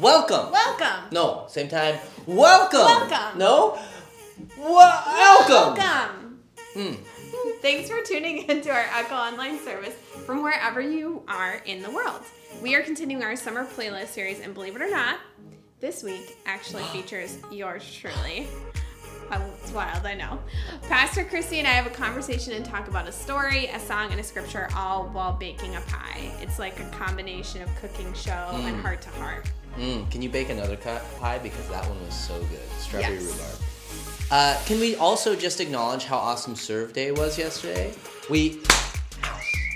Welcome. Welcome. No, same time. Welcome. Welcome. No. Welcome. Welcome. Hmm. Thanks for tuning into our Echo Online service from wherever you are in the world. We are continuing our summer playlist series, and believe it or not, this week actually features yours truly. It's wild, I know. Pastor Christy and I have a conversation and talk about a story, a song, and a scripture, all while baking a pie. It's like a combination of cooking show and heart to heart. Mm, can you bake another cut pie because that one was so good? Strawberry Yes. rhubarb. Uh, can we also just acknowledge how awesome Serve Day was yesterday? We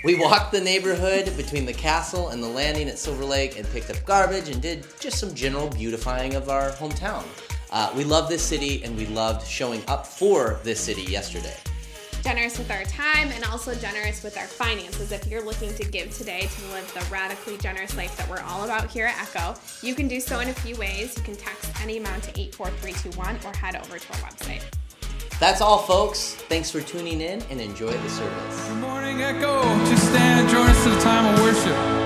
we walked the neighborhood between the castle and the landing at Silver Lake and picked up garbage and did just some general beautifying of our hometown. Uh, we love this city and we loved showing up for this city yesterday. Generous with our time and also generous with our finances. If you're looking to give today to live the radically generous life that we're all about here at Echo, you can do so in a few ways. You can text any amount to 84321 or head over to our website. That's all, folks. Thanks for tuning in and enjoy the service. Good morning, Echo. Just stand and join us in a time of worship.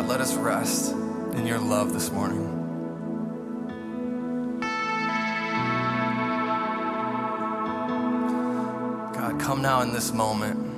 God, let us rest in your love this morning. God, come now in this moment.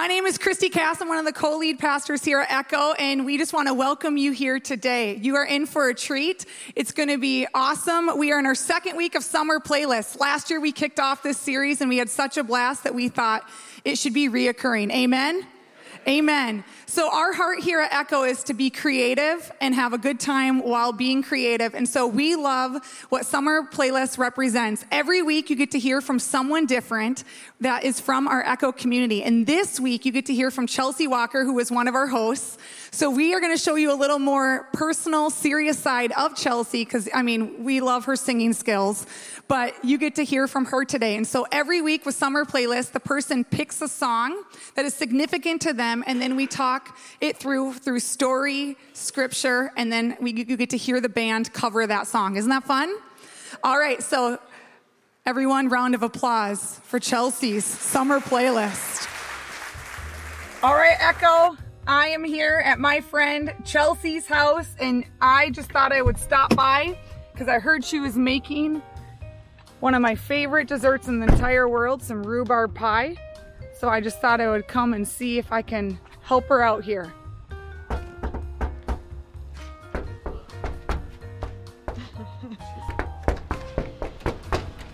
My name is Christy Cass. I'm one of the co lead pastors here at Echo, and we just want to welcome you here today. You are in for a treat. It's going to be awesome. We are in our second week of summer playlists. Last year, we kicked off this series, and we had such a blast that we thought it should be reoccurring. Amen? Amen. So, our heart here at Echo is to be creative and have a good time while being creative. And so, we love what Summer Playlist represents. Every week, you get to hear from someone different that is from our Echo community. And this week, you get to hear from Chelsea Walker, who is one of our hosts. So, we are going to show you a little more personal, serious side of Chelsea because, I mean, we love her singing skills. But you get to hear from her today. And so, every week with Summer Playlist, the person picks a song that is significant to them, and then we talk it through through story, scripture, and then we, you get to hear the band cover that song. Isn't that fun? All right, so everyone, round of applause for Chelsea's Summer Playlist. All right, Echo. I am here at my friend Chelsea's house, and I just thought I would stop by because I heard she was making one of my favorite desserts in the entire world, some rhubarb pie. So I just thought I would come and see if I can help her out here.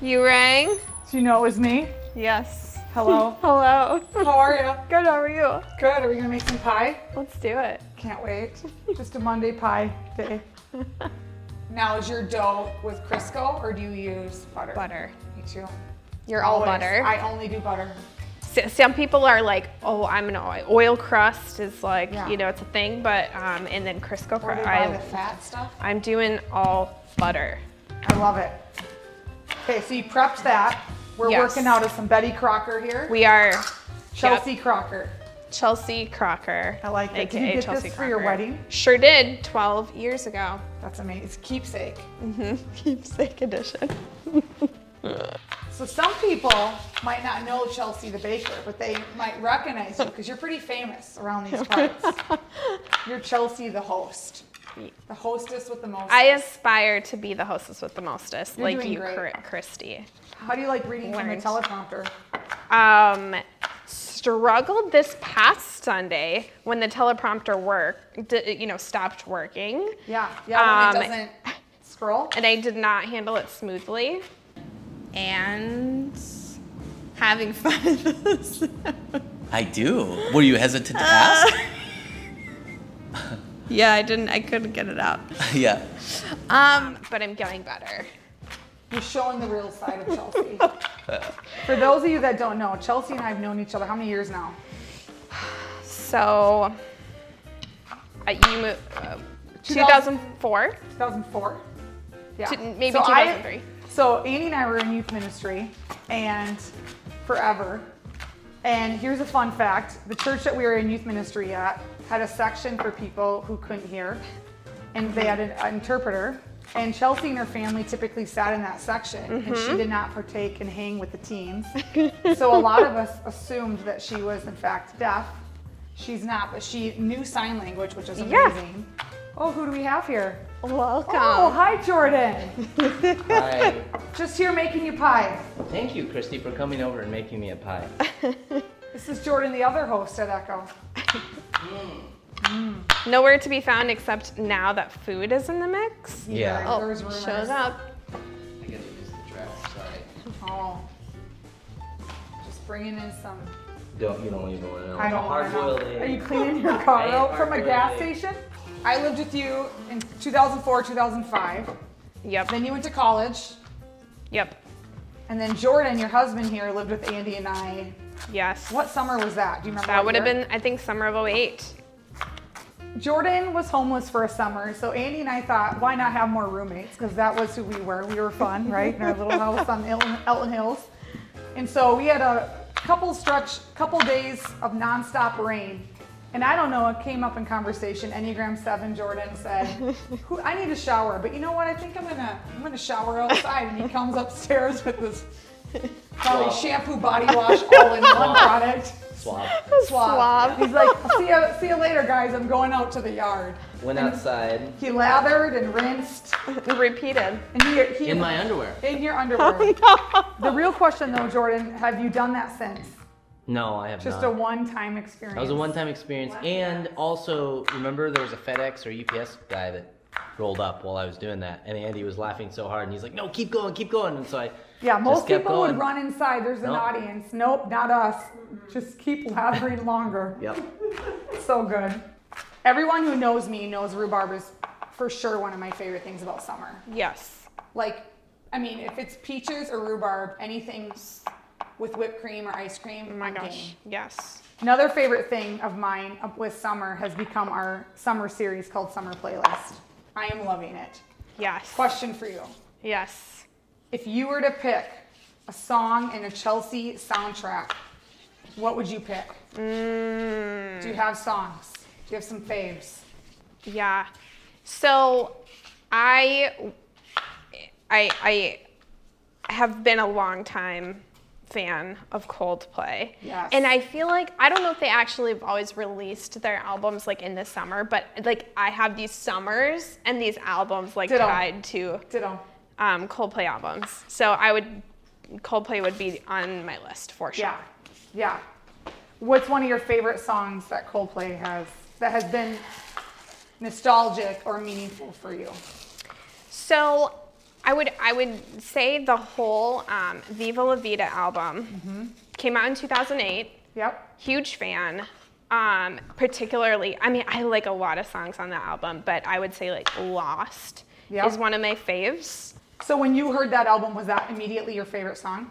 You rang? Do you know it was me? Yes. Hello. Hello. How are you? Good, how are you? Good. Are we gonna make some pie? Let's do it. Can't wait. Just a Monday pie day. Now, is your dough with Crisco or do you use butter? Butter. Me too. You're all Always. butter. I only do butter. Some people are like, oh, I'm an oil, oil crust is like, Yeah. you know, it's a thing, but um, and then Crisco crust. buy the I, fat stuff? I'm doing all butter. I love it. Okay, so you prepped that. We're Yes. working out of some Betty Crocker here. We are Chelsea Crocker. Chelsea Crocker. I like it. Did you get Chelsea this for your wedding? Sure did. 12 years ago. That's amazing. It's keepsake. Keepsake edition. So some people might not know Chelsea the baker, but they might recognize you because you're pretty famous around these parts. you're Chelsea the host, the hostess with the most. I aspire to be the hostess with the mostest, You're like doing you, great. Chri- Christy. How do you like reading from the teleprompter? Um, struggled this past Sunday when the teleprompter worked, d- you know, stopped working, Yeah, yeah. When Um, it doesn't scroll. and I did not handle it smoothly. And having fun with this. I do. Were you hesitant to ask? Yeah, I didn't. I couldn't get it out. yeah. Um, but I'm getting better. You're showing the real side of Chelsea. For those of you that don't know, Chelsea and I have known each other how many years now? So, uh, you moved uh, 2004. 2004. Yeah. To- maybe So I- 2003. So Annie and I were in youth ministry and forever. And here's a fun fact: the church that we were in youth ministry at had a section for people who couldn't hear, and they had an, interpreter. And Chelsea and her family typically sat in that section, and she mm-hmm. did not partake and hang with the teens. so a lot of us assumed that she was in fact deaf. She's not, but she knew sign language, which is Yeah. Amazing. Oh, who do we have here? Welcome. Oh, hi, Jordan. Hi. Just here making you pie. Thank you, Christy, for coming over and making me a pie. This is Jordan, the other host at Echo. Mm. Nowhere to be found except now that food is in the mix. Yeah. Oh, There's rumors. shows up. I gotta use the trash. Sorry. Oh. Just bringing in some. Don't you don't even want to know. I don't Hard boiled know. egg. Are you cleaning your car out from a gas egg. station? I lived with you in 2004, 2005. Yep. Then you went to college. Yep. And then Jordan, your husband here, lived with Andy and I. Yes. What summer was that? Do you remember? That would have been, I think, summer of 08. Jordan was homeless for a summer, so Andy and I thought, why not have more roommates? Because that was who we were. We were fun, right? In our little house on Elton, Elton Hills. And so we had a couple stretch, couple days of nonstop rain. And I don't know, it came up in conversation. Enneagram Seven, Jordan said, Who, "I need a shower, but you know what? I think I'm gonna, I'm gonna shower outside." And he comes upstairs with this probably shampoo, body wash, all in one product. Suave. Suave. Swab. He's like, see you, see you later, guys. I'm going out to the yard. Went outside He lathered and rinsed, Repeated. and he, he in my underwear. in your underwear. Oh, the real question, though, Jordan, have you done that since? No, I have Just not. a one-time experience. That was a one-time experience, and also remember there was a FedEx or UPS guy that rolled up while I was doing that, and Andy was laughing so hard, and he's like, "No, keep going, keep going," and so I Yeah, most just kept people would run inside. There's an Nope. audience. Nope, not us. Just keep lathering longer. Yep. So good. Everyone who knows me knows rhubarb is for sure one of my favorite things about summer. Yes. Like, I mean, if it's peaches or rhubarb, anything with whipped cream or ice cream, Oh my gosh. game. Yes. Another favorite thing of mine with summer has become our summer series called Summer Playlist. I am loving it. Yes. Question for you. Yes. If you were to pick a song in a Chelsea soundtrack, what would you pick? Mm, Do you have songs? Do you have some faves? yeah. So, I, I, I have been a long time fan of Coldplay. Yes. And I feel like I don't know if they actually have always released their albums like in the summer, but like I have these summers and these albums like Ditto. tied to Ditto. um, Coldplay albums. So I would Coldplay would be on my list for sure. Yeah. Yeah. What's one of your favorite songs that Coldplay has that has been nostalgic or meaningful for you? So I would I would say the whole um, Viva La Vida album Mm-hmm. came out in 2008. Yep. Huge fan. Um, particularly, I mean, I like a lot of songs on that album, but I would say like Lost Yep. is one of my faves. So when you heard that album, was that immediately your favorite song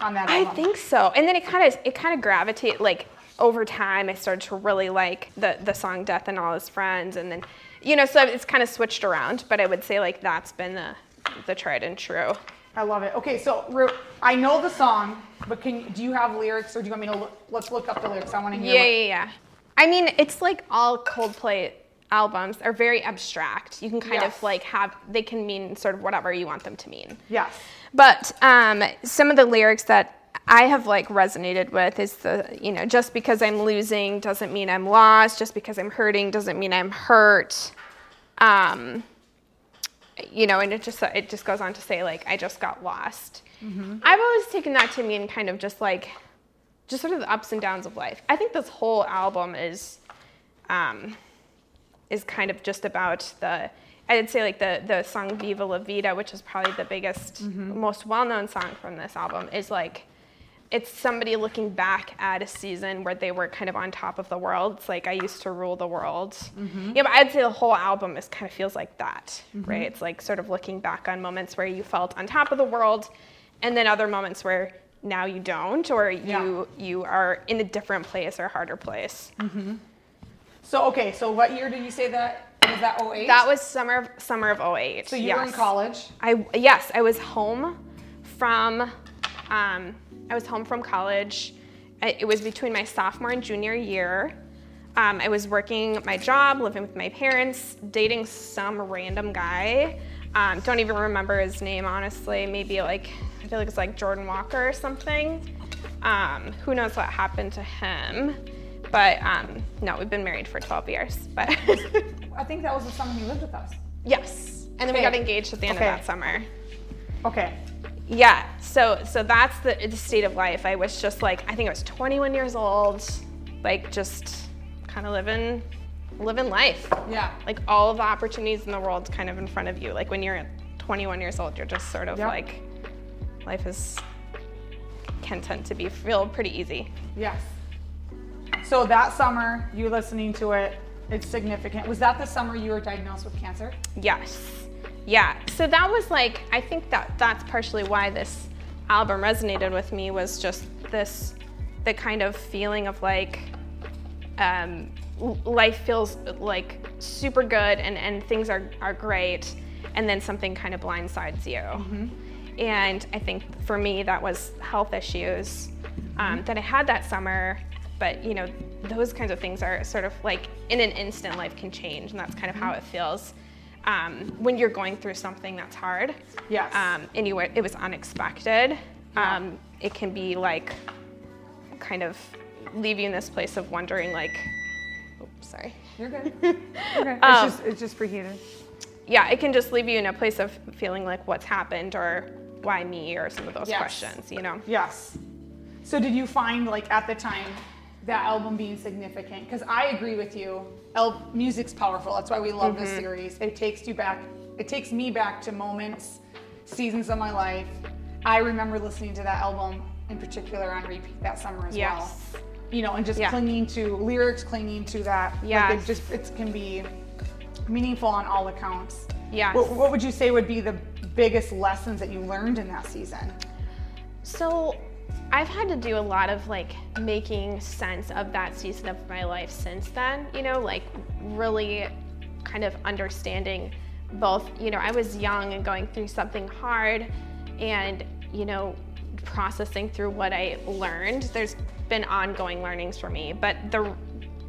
on that album? I think so. And then it kind of it kind of gravitated like over time. I started to really like the the song "Death and All His Friends," and then you know, so it's kind of switched around. But I would say like that's been the the tried and true. I love it. Okay, so Ru- I know the song, but can do you have lyrics, or do you want me to look? Let's look up the lyrics. I want to hear. Yeah, what- yeah, yeah. I mean, it's like all Coldplay albums are very abstract. You can kind Yes. of like have they can mean sort of whatever you want them to mean. Yes. But um, some of the lyrics that I have like resonated with is the you know just because I'm losing doesn't mean I'm lost. Just because I'm hurting doesn't mean I'm hurt. Um, you know, and it just it just goes on to say like I just got lost. I've always taken that to mean kind of just like just sort of the ups and downs of life. I think this whole album is um, is kind of just about the I'd say like the the song Viva La Vida, which is probably the biggest, most well known song from this album, is like it's somebody looking back at a season where they were kind of on top of the world. It's like I used to rule the world. Mm-hmm. Yeah, but I'd say the whole album is kind of feels like that, mm-hmm. right? It's like sort of looking back on moments where you felt on top of the world, and then other moments where now you don't, or you you are in a different place or harder place. Mm-hmm. So okay, so what year did you say that? Was that 08? That was summer of, summer of 08. So you were in yes. college. I yes, I was home from um, I was home from college. It was between my sophomore and junior year. Um, I was working my job, living with my parents, dating some random guy. Um, don't even remember his name, honestly. Maybe like I feel like it's like Jordan Walker or something. Um, who knows what happened to him? But um, no, we've been married for 12 years. But I think that was the summer you lived with us. yes, and then we got engaged at the end Okay. of that summer. Okay. Yeah, so so that's the, the state of life. I was just like, I think I was 21 years old, like just kind of living living life. Yeah. Like all of the opportunities in the world kind of in front of you. Like when you're 21 years old, you're just sort of Yep. like life is can tend to be feel pretty easy. Yes. So that summer, you listening to it, it's significant. Was that the summer you were diagnosed with cancer? Yes. Yeah. So that was like I think that that's partially why this album resonated with me was just this the kind of feeling of like um, life feels like super good and, and things are, are great and then something kind of blindsides you. And i think for me that was health issues um, that i had that summer but you know those kinds of things are sort of like in an instant life can change and that's kind of how it feels um, when you're going through something that's hard Yes. um, and you were, it was unexpected um, it can be like kind of leave you in this place of wondering like oops sorry You're good. okay. Um, it's just it's just preheated. yeah it can just leave you in a place of feeling like what's happened or why me or some of those Yes. questions you know Yes. So did you find like at the time that album being significant? Because I agree with you. El- music's powerful. That's why we love this mm-hmm. series. It takes you back. It takes me back to moments, seasons of my life. I remember listening to that album in particular on repeat that summer as Yes. well. You know, and just Yeah. clinging to lyrics, clinging to that. Like it just it can be meaningful on all accounts. Yes. What, what would you say would be the biggest lessons that you learned in that season? So I've had to do a lot of like making sense of that season of my life since then, you know, like really kind of understanding both, you know, I was young and going through something hard and, you know, processing through what I learned. There's been ongoing learnings for me, but the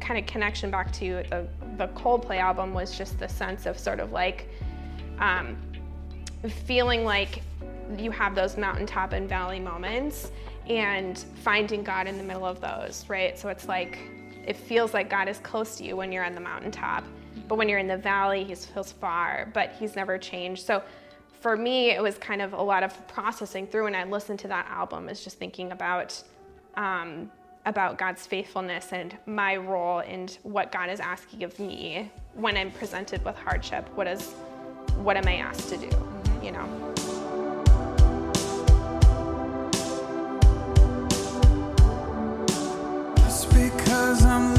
kind of connection back to the, the Coldplay album was just the sense of sort of like, um, feeling like you have those mountaintop and valley moments and finding God in the middle of those, right? So it's like it feels like God is close to you when you're on the mountaintop, but when you're in the valley, he feels far, but he's never changed. So for me, it was kind of a lot of processing through, and I listened to that album is just thinking about um, about God's faithfulness and my role and what God is asking of me when I'm presented with hardship. What is what am I asked to do? You know. Because I'm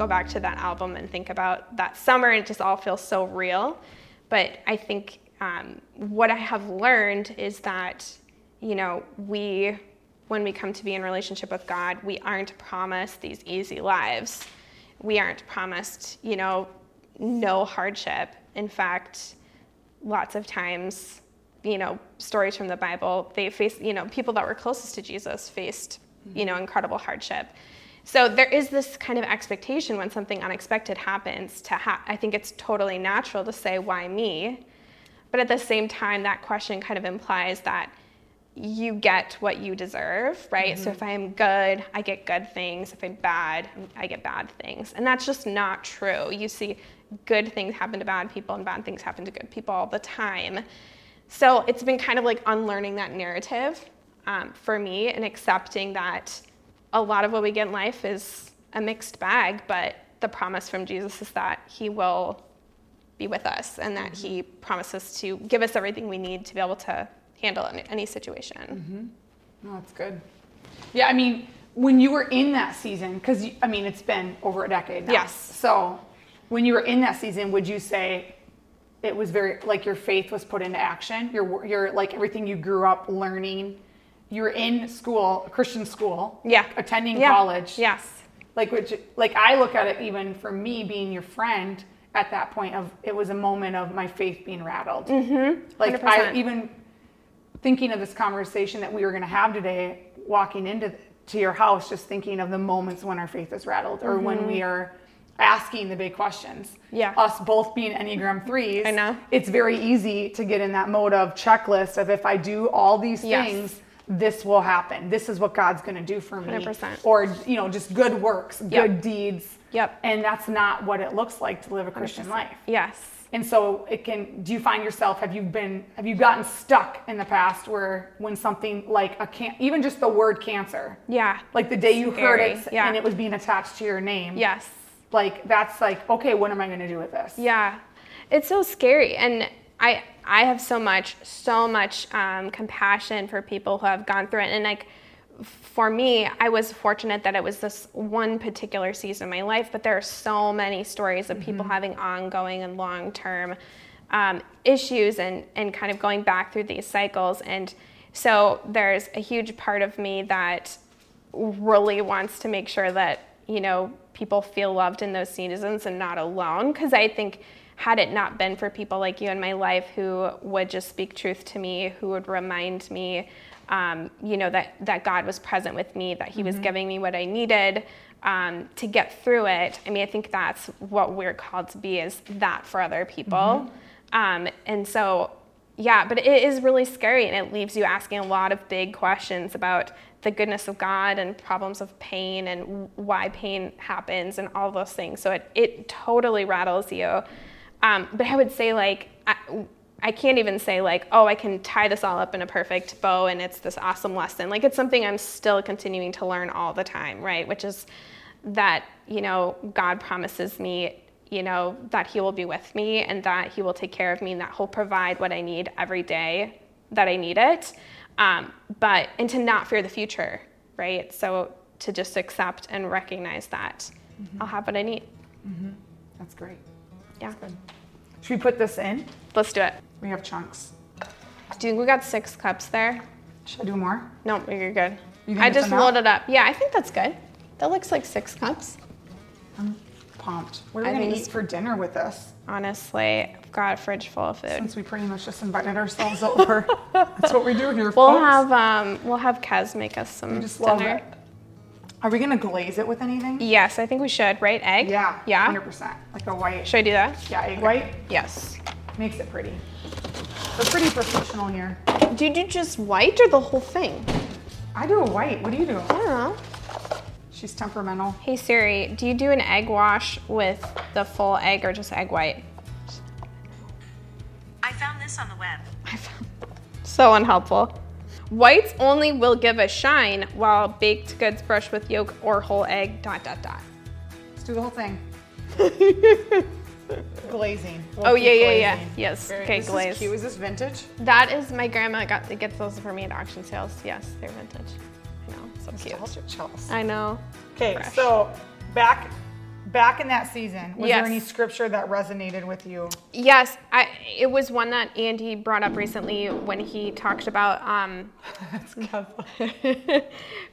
go back to that album and think about that summer and it just all feels so real. But I think um, what I have learned is that you know we when we come to be in relationship with God, we aren't promised these easy lives. We aren't promised you know no hardship. In fact, lots of times you know stories from the bible they faced you know people that were closest to jesus faced you know incredible hardship so there is this kind of expectation when something unexpected happens to ha- i think it's totally natural to say why me? But at the same time that question kind of implies that you get what you deserve right? So if i'm good i get good things. If i'm bad i get bad things. And that's just not true. You see good things happen to bad people and bad things happen to good people all the time. So it's been kind of like unlearning that narrative um, for me and accepting that a lot of what we get in life is a mixed bag, but the promise from Jesus is that He will be with us and that He mm-hmm. promises to give us everything we need to be able to handle any, any situation. Mm-hmm. No, that's good. Yeah, I mean, when you were in that season, because I mean, it's been over a decade now. Yes. So, when you were in that season, would you say it was very like your faith was put into action? Your your like everything you grew up learning. You were in school, a Christian school. Yeah. Attending Yeah. college. Yes. Like which like I look at it even for me being your friend at that point of it was a moment of my faith being rattled. Mm-hmm. Like I 100%. even thinking of this conversation that we were going to have today, walking into to your house just thinking of the moments when our faith is rattled or when we are asking the big questions. Mm-hmm. Yeah. Us both being Enneagram 3s. I know. It's very easy to get in that mode of checklist of if I do all these Yes. things, this will happen. This is what God's going to do for me. 100%. Or, you know, just good works, good Yep. deeds. Yep. And that's not what it looks like to live a Christian life. Yes. And so it can do you find yourself have you been have you gotten stuck in the past where when something like a can even just the word cancer Yeah. like the day you heard it yeah. and it was being attached to your name Yes. like that's like okay what am I going to do with this Yeah, it's so scary, and I I have so much so much um, compassion for people who have gone through it, and like for me, I was fortunate that it was this one particular season of my life, but there are so many stories of people having ongoing and long term um, issues and and kind of going back through these cycles, and so there's a huge part of me that really wants to make sure that you know people feel loved in those seasons and not alone because i think had it not been for people like you in my life who would just speak truth to me who would remind me um, you know that that god was present with me that he was giving me what i needed um, to get through it i mean i think that's what we're called to be is that for other people um, and so yeah, but it is really scary and it leaves you asking a lot of big questions about the goodness of God and problems of pain and why pain happens and all those things. So it, it totally rattles you. Um, but I would say, like, I, I can't even say, like, oh, I can tie this all up in a perfect bow and it's this awesome lesson. Like, it's something I'm still continuing to learn all the time, right? Which is that, you know, God promises me you know, that He will be with me and that He will take care of me and that He'll provide what I need every day that I need it. Um, but, and to not fear the future, right? So to just accept and recognize that I'll have what I need. that's great Yeah. should we put this in Let's do it. we have chunks Do you think we got six cups there? should I do more No, you're good. You I just enough? loaded up. Yeah, I think that's good. That looks like six cups. I'm pumped what are we going to eat for dinner with this Honestly, I've got a fridge full of food. since we pretty much just invited ourselves over that's what we do here We'll folks. have um, we'll have Kaz make us some just love dinner. it are we going to glaze it with anything Yes, I think we should, right? Egg? yeah Yeah? 100% like a white Should I do that? yeah egg white Yes. makes it pretty we're pretty professional here Do you do just white or the whole thing? I do a white. What do you do? I don't know. She's temperamental. Hey Siri, do you do an egg wash with the full egg or just egg white? I found this on the web. I found so unhelpful. Whites only will give a shine while baked goods brushed with yolk or whole egg, dot, dot, dot. Let's do the whole thing. Glazing. We'll Oh, yeah, yeah, yeah. Yes, Very- okay, this glaze. Is cute. Is this vintage? That is my grandma got gets those for me at auction sales. Yes, they're vintage. I know, so cute. Nostalgic Chels. I know. Okay, so back back in that season, was Yes. there any scripture that resonated with you? Yes, I, it was one that Andy brought up recently when he talked about um,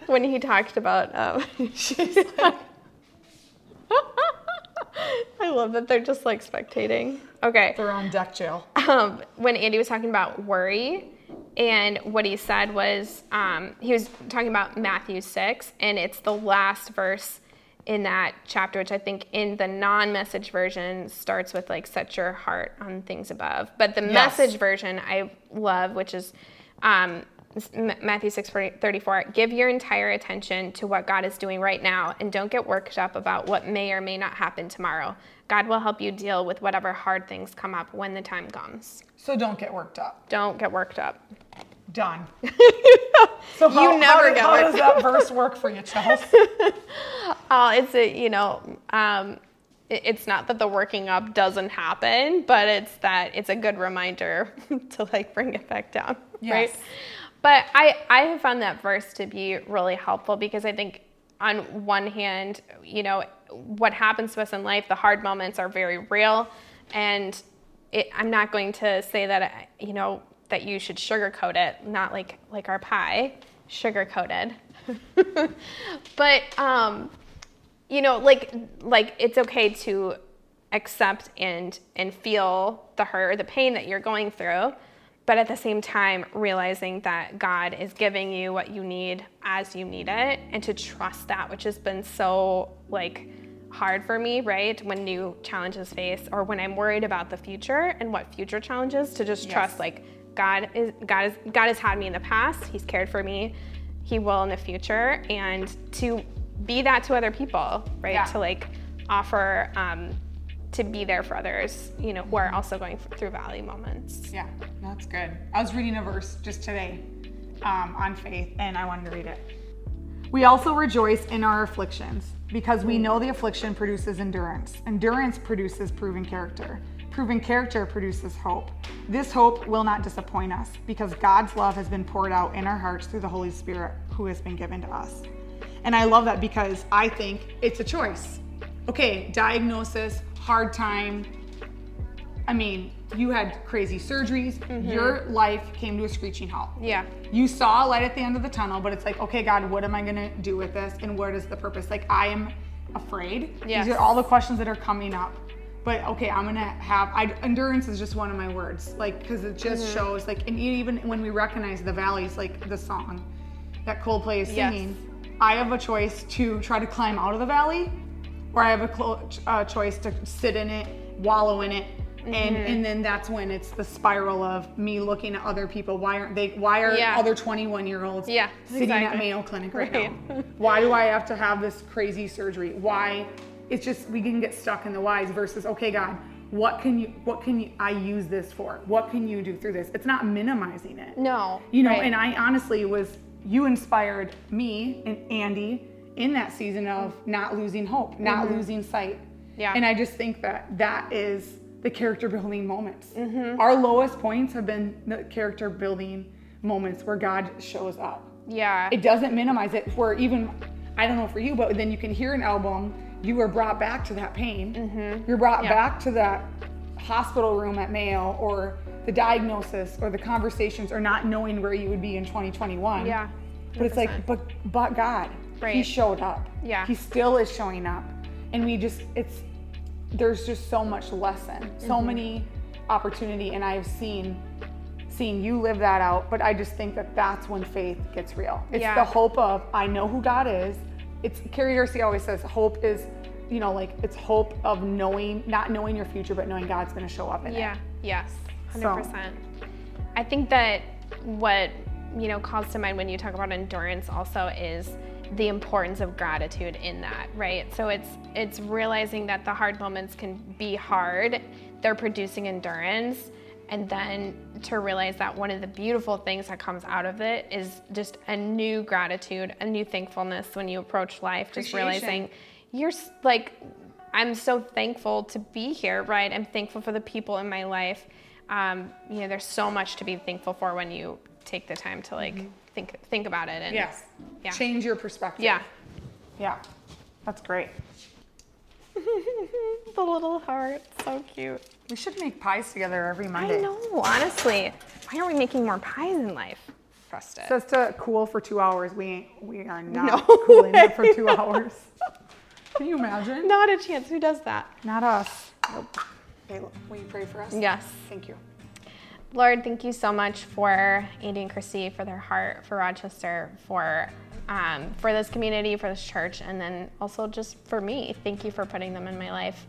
when he talked about um, I love that they're just like spectating. Okay. They're on deck jail. um, when Andy was talking about worry, and what he said was um, he was talking about Matthew 6, and it's the last verse in that chapter, which I think in the non message version starts with like, set your heart on things above. But the Yes. message version I love, which is um, Matthew 6 34, give your entire attention to what God is doing right now and don't get worked up about what may or may not happen tomorrow. God will help you deal with whatever hard things come up when the time comes. So don't get worked up. Don't get worked up. Done. so how, You never how, get how worked does that verse work for you, Chels? Oh, it's a, you know, um, it's not that the working up doesn't happen, but it's that it's a good reminder to like bring it back down, right? But I, I have found that verse to be really helpful because I think on one hand, you know, what happens to us in life, the hard moments are very real. And it, I'm not going to say that, you know, that you should sugarcoat it, not like, like our pie, sugar coated. but, um, you know, like, like it's okay to accept and, and feel the hurt, or the pain that you're going through but at the same time, realizing that God is giving you what you need as you need it, and to trust that, which has been so like hard for me, right? When new challenges face, or when I'm worried about the future and what future challenges, to just Yes. trust like God is God is God has had me in the past. He's cared for me. He will in the future, and to be that to other people, right? Yeah. To like offer um, to be there for others, you know, who are also going through valley moments. Yeah, that's good. I was reading a verse just today um, on faith, and I wanted to read it. We also rejoice in our afflictions because we know the affliction produces endurance. Endurance produces proven character. Proven character produces hope. This hope will not disappoint us because God's love has been poured out in our hearts through the Holy Spirit who has been given to us. And I love that because I think it's a choice. Okay, diagnosis, hard time, I mean, you had crazy surgeries. Your life came to a screeching halt. Yeah. You saw a light at the end of the tunnel, but it's like, okay, God, what am I gonna do with this, and what is the purpose? Like, I am afraid. Yes. These are all the questions that are coming up. But okay, I'm gonna have I, endurance is just one of my words, like because it just Mm-hmm. shows like, and even when we recognize the valleys, like the song that Coldplay is Yes. I have a choice to try to climb out of the valley, or I have a clo- uh, choice to sit in it, wallow in it, and Mm-hmm. and then that's when it's the spiral of me looking at other people. Why aren't they? Why are Yeah. other 21 year olds Yeah, sitting at. Mayo Clinic right, Right. now? Why do I have to have this crazy surgery? Why? It's just we can get stuck in the whys versus okay, God, what can you? What can you? I use this for? What can you do through this? It's not minimizing it. No. You know, right. and I honestly was, you inspired me and Andy in that season of not losing hope, not losing sight. Mm-hmm. Yeah. And I just think that that is the character building moments. Mm-hmm. Our lowest points have been the character building moments where God shows up. yeah. It doesn't minimize it where even, I don't know for you, but then you can hear an album, you were brought back to that pain. You're brought Mm-hmm. Yeah. back to that hospital room at Mayo or the diagnosis or the conversations or not knowing where you would be in 2021. Yeah, But it's like, but but God, He showed up. Yeah. He still is showing up. And we just it's there's just so much lesson, so Mm-hmm. many opportunity and I've seen seeing you live that out, but I just think that that's when faith gets real. It's Yeah. the hope of I know who God is. It's Carrie Garcia always says hope is, you know, like it's hope of knowing, not knowing your future, but knowing God's going to show up in it. Yeah, yes, 100%. I think that what, you know, calls to mind when you talk about endurance also is the importance of gratitude in that, right? So it's it's realizing that the hard moments can be hard. They're producing endurance and then to realize that one of the beautiful things that comes out of it is just a new gratitude, a new thankfulness when you approach life, just realizing you're like i'm so thankful to be here right i'm thankful for the people in my life um, you know there's so much to be thankful for when you take the time to like think think about it and Yes. yeah Change your perspective. yeah Yeah. That's great. the little heart so cute We should make pies together every Monday. i know honestly why aren't we making more pies in life trust it Says to cool for two hours. We we are not No cooling it for two hours. Can you imagine? not a chance who does that Not us. Nope. Okay, will you pray for us? yes Thank you. Lord, thank you so much for Andy and Chrissy, for their heart, for Rochester, for um, for this community, for this church, and then also just for me. Thank you for putting them in my life.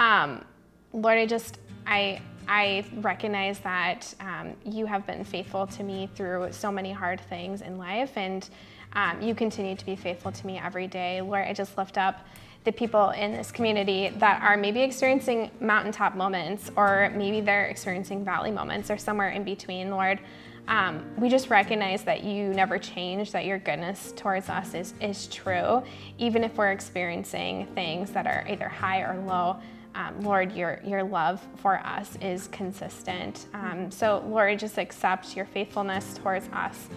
Um, Lord, I just I I recognize that um, you have been faithful to me through so many hard things in life, and um, you continue to be faithful to me every day. Lord, I just lift up the people in this community that are maybe experiencing mountaintop moments, or maybe they're experiencing valley moments, or somewhere in between, Lord. Um, we just recognize that you never change, that your goodness towards us is, is true, even if we're experiencing things that are either high or low. Um, Lord, your, your love for us is consistent. Um, so, Lord, just accept your faithfulness towards us.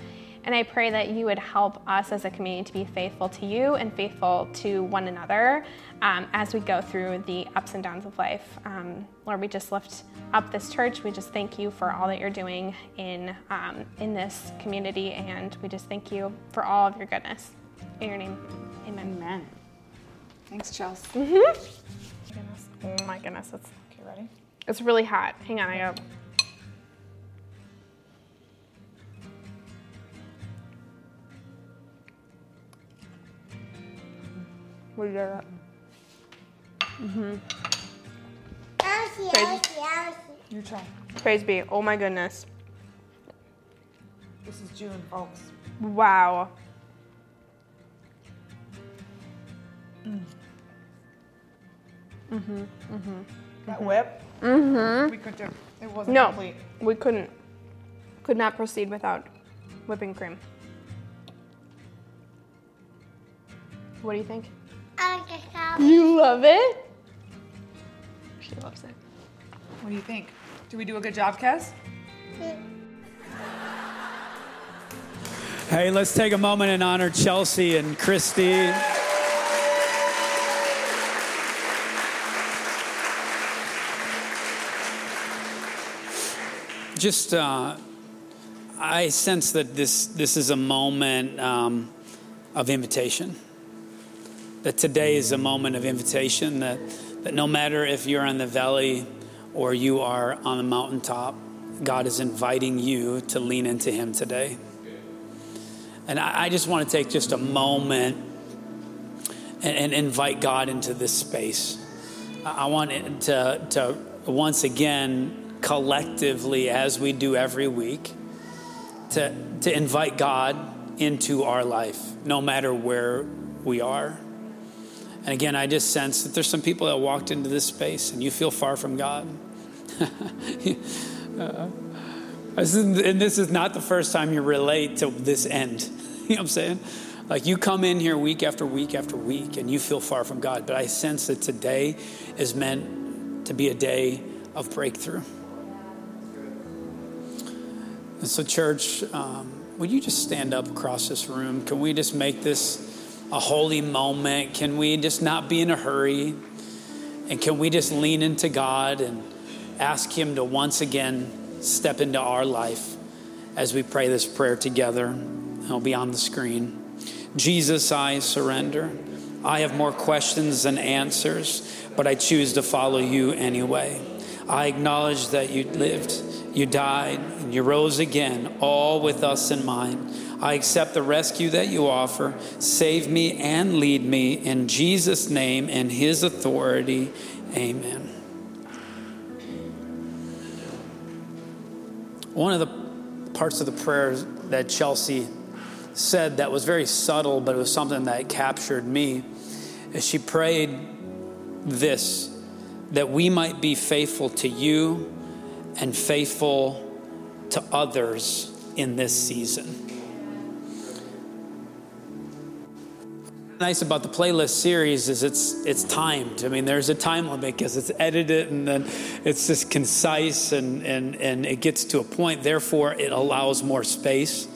And I pray that you would help us as a community to be faithful to you and faithful to one another um, as we go through the ups and downs of life. Um, Lord, we just lift up this church. We just thank you for all that you're doing in, um, in this community. And we just thank you for all of your goodness. In your name, amen. Amen. Thanks, Chelsea. Goodness. Oh my goodness, it's, Okay, ready? it's really hot. Hang on, I gotta. We did it. Elsie, Praise- Elsie, Elsie. Your turn. Praise be. Oh my goodness. This is June, folks. Wow. Mm. Mhm. Mhm. That whip. Mm-hmm. We could have. It wasn't No, complete. we couldn't. Could not proceed without whipping cream. What do you think? I like the cow. You love it? She loves it. What do you think? Do we do a good job, Kes? Hey, let's take a moment and honor Chelsea and Christy. Just, uh, I sense that this this is a moment um, of invitation. That today is a moment of invitation. That that no matter if you're in the valley or you are on the mountaintop, God is inviting you to lean into Him today. And I, I just want to take just a moment and, and invite God into this space. I I want to, to once again, collectively, as we do every week, to, to invite God into our life, no matter where we are. And again, I just sense that there's some people that walked into this space and you feel far from God. Uh, and this is not the first time you relate to this end. You know what I'm saying? Like you come in here week after week after week and you feel far from God, but I sense that today is meant to be a day of breakthrough. And so, church, um, would you just stand up across this room? Can we just make this a holy moment? Can we just not be in a hurry? And can we just lean into God and ask Him to once again step into our life as we pray this prayer together? It'll be on the screen. Jesus, I surrender. I have more questions than answers, but I choose to follow you anyway. I acknowledge that you lived, you died, and you rose again, all with us in mind. I accept the rescue that you offer. Save me and lead me in Jesus' name and his authority. Amen. One of the parts of the prayer that Chelsea said that was very subtle, but it was something that captured me, is she prayed this that we might be faithful to you and faithful to others in this season. Nice about the playlist series is it's it's timed. I mean, there's a time limit because it's edited and then it's just concise and, and, and it gets to a point. Therefore, it allows more space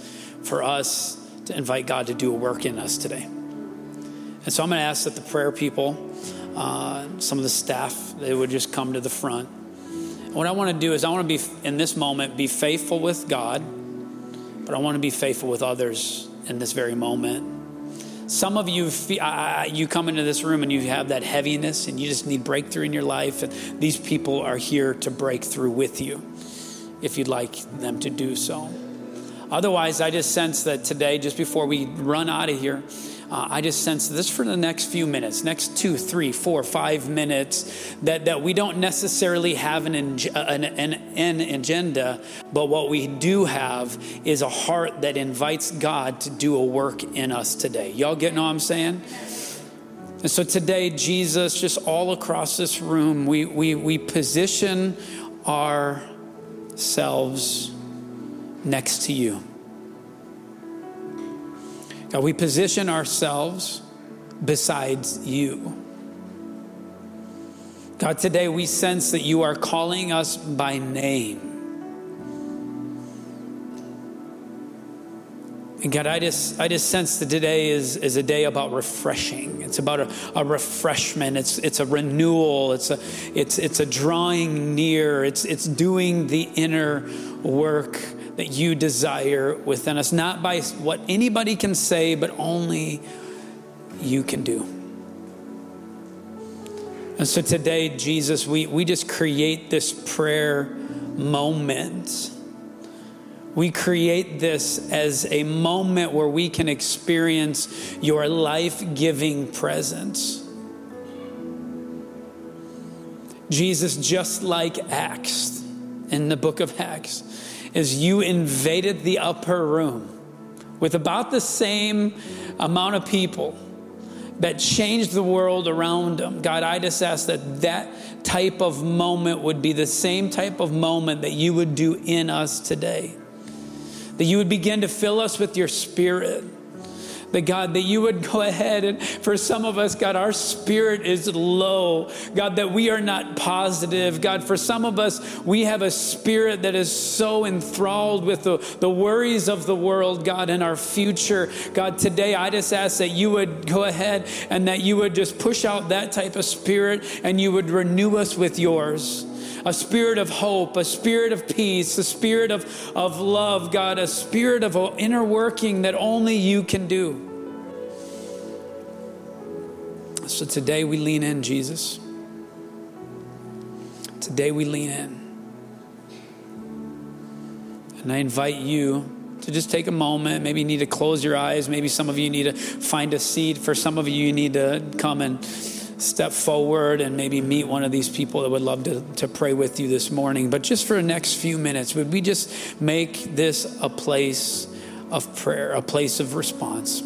for us to invite God to do a work in us today. And so I'm going to ask that the prayer people, uh, some of the staff, they would just come to the front. And what I want to do is I want to be in this moment be faithful with God, but I want to be faithful with others in this very moment. Some of you, you come into this room and you have that heaviness and you just need breakthrough in your life. And these people are here to break through with you if you'd like them to do so. Otherwise, I just sense that today, just before we run out of here, uh, I just sense this for the next few minutes, next two, three, four, five minutes, that, that we don't necessarily have an, an, an, an agenda, but what we do have is a heart that invites God to do a work in us today. Y'all get what I'm saying? And so today, Jesus, just all across this room, we, we, we position ourselves next to you. God, we position ourselves besides you. God, today we sense that you are calling us by name. And God, I just, I just sense that today is, is a day about refreshing. It's about a, a refreshment. It's, it's a renewal. It's a, it's, it's a drawing near. It's, it's doing the inner work that you desire within us, not by what anybody can say, but only you can do. And so today, Jesus, we, we just create this prayer moment We create this as a moment where we can experience your life giving presence. Jesus, just like Acts in the book of Acts, is you invaded the upper room with about the same amount of people that changed the world around them. God, I just ask that that type of moment would be the same type of moment that you would do in us today. That you would begin to fill us with your spirit. That God, that you would go ahead and for some of us, God, our spirit is low. God, that we are not positive. God, for some of us, we have a spirit that is so enthralled with the, the worries of the world, God, and our future. God, today I just ask that you would go ahead and that you would just push out that type of spirit and you would renew us with yours a spirit of hope, a spirit of peace, a spirit of, of love, God, a spirit of inner working that only you can do. So today we lean in, Jesus. Today we lean in. And I invite you to just take a moment. Maybe you need to close your eyes. Maybe some of you need to find a seat. For some of you, you need to come and step forward and maybe meet one of these people that would love to, to pray with you this morning. But just for the next few minutes, would we just make this a place of prayer, a place of response?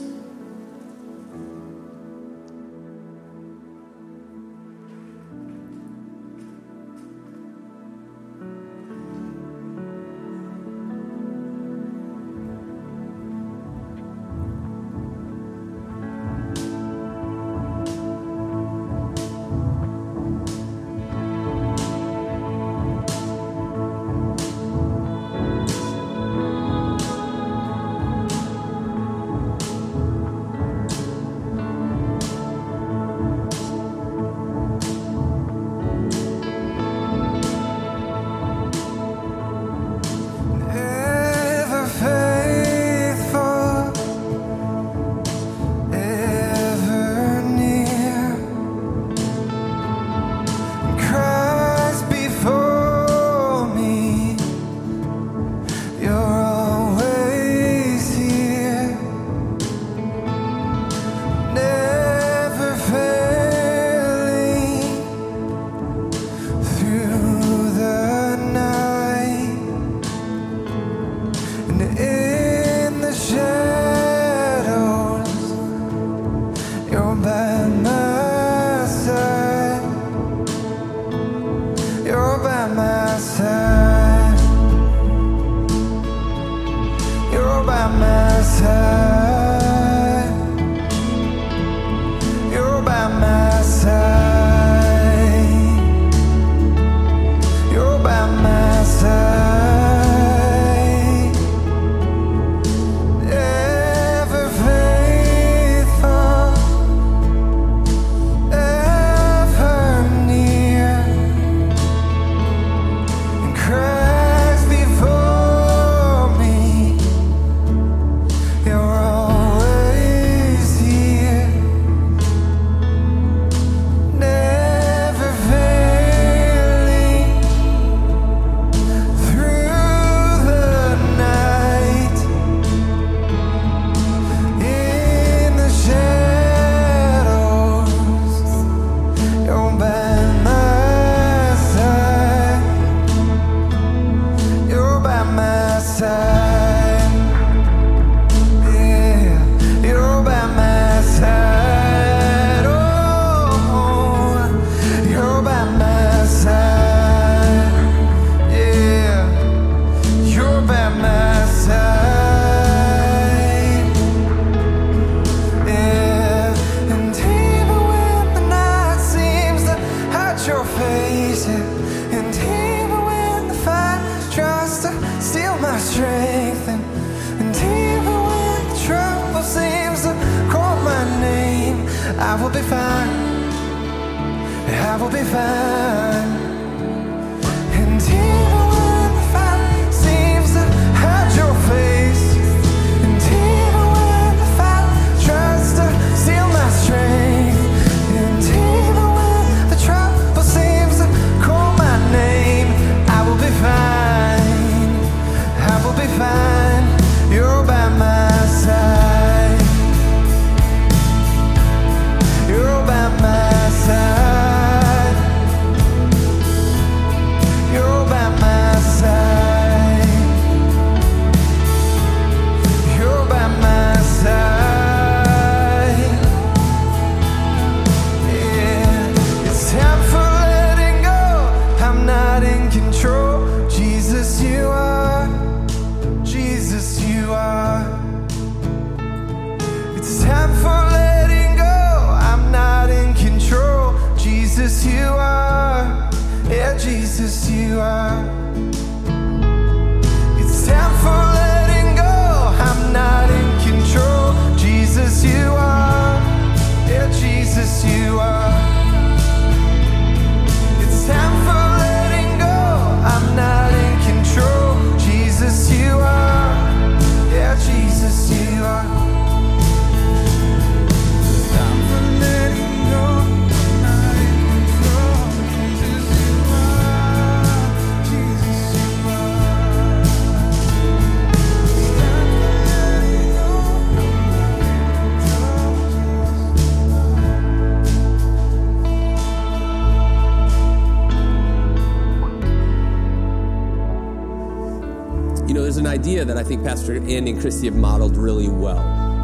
Andy and Christy have modeled really well.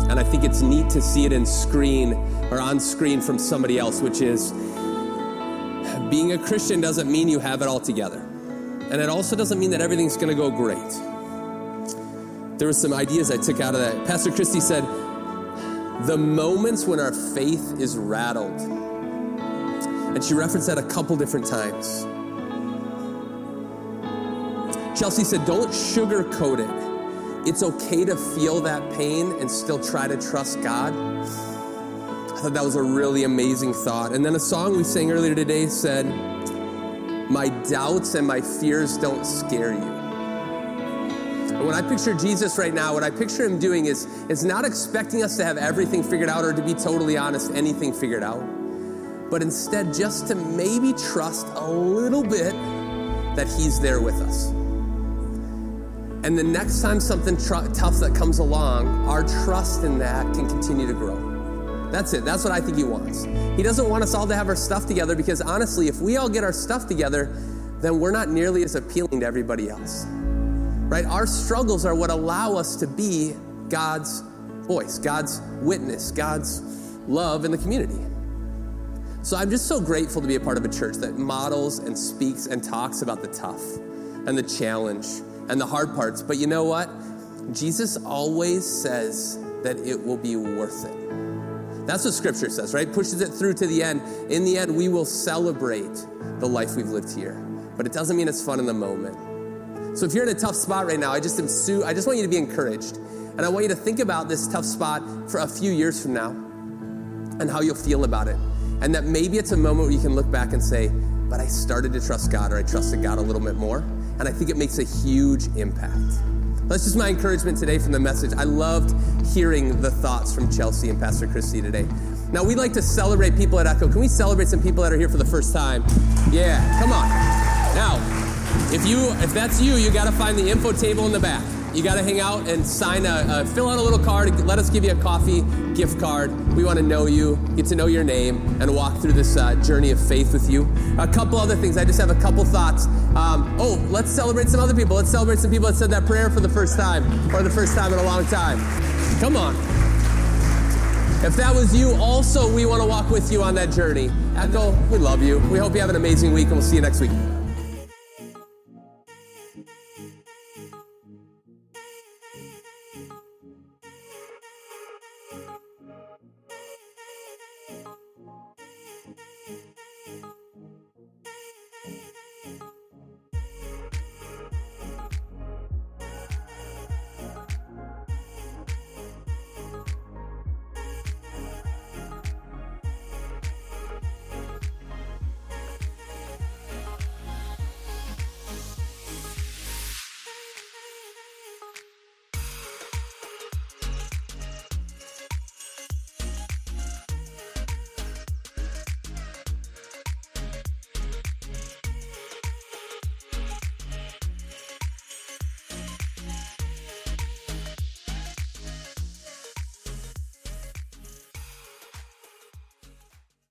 And I think it's neat to see it in screen or on screen from somebody else, which is being a Christian doesn't mean you have it all together. And it also doesn't mean that everything's going to go great. There were some ideas I took out of that. Pastor Christy said, the moments when our faith is rattled. And she referenced that a couple different times. Chelsea said, don't sugarcoat it. It's okay to feel that pain and still try to trust God. I thought that was a really amazing thought. And then a song we sang earlier today said, My doubts and my fears don't scare you. And when I picture Jesus right now, what I picture him doing is, is not expecting us to have everything figured out or to be totally honest, anything figured out, but instead just to maybe trust a little bit that he's there with us. And the next time something tr- tough that comes along, our trust in that can continue to grow. That's it. That's what I think he wants. He doesn't want us all to have our stuff together because honestly, if we all get our stuff together, then we're not nearly as appealing to everybody else. Right? Our struggles are what allow us to be God's voice, God's witness, God's love in the community. So I'm just so grateful to be a part of a church that models and speaks and talks about the tough and the challenge and the hard parts. But you know what? Jesus always says that it will be worth it. That's what scripture says, right? Pushes it through to the end. In the end, we will celebrate the life we've lived here. But it doesn't mean it's fun in the moment. So if you're in a tough spot right now, I just am su- I just want you to be encouraged. And I want you to think about this tough spot for a few years from now and how you'll feel about it. And that maybe it's a moment where you can look back and say, but I started to trust God or I trusted God a little bit more. And I think it makes a huge impact. That's just my encouragement today from the message. I loved hearing the thoughts from Chelsea and Pastor Christy today. Now, we like to celebrate people at Echo. Can we celebrate some people that are here for the first time? Yeah, come on. Now, if you if that's you, you got to find the info table in the back. You got to hang out and sign a, uh, fill out a little card. Let us give you a coffee gift card. We want to know you, get to know your name, and walk through this uh, journey of faith with you. A couple other things. I just have a couple thoughts. Um, oh, let's celebrate some other people. Let's celebrate some people that said that prayer for the first time or the first time in a long time. Come on. If that was you, also, we want to walk with you on that journey. Echo, we love you. We hope you have an amazing week, and we'll see you next week.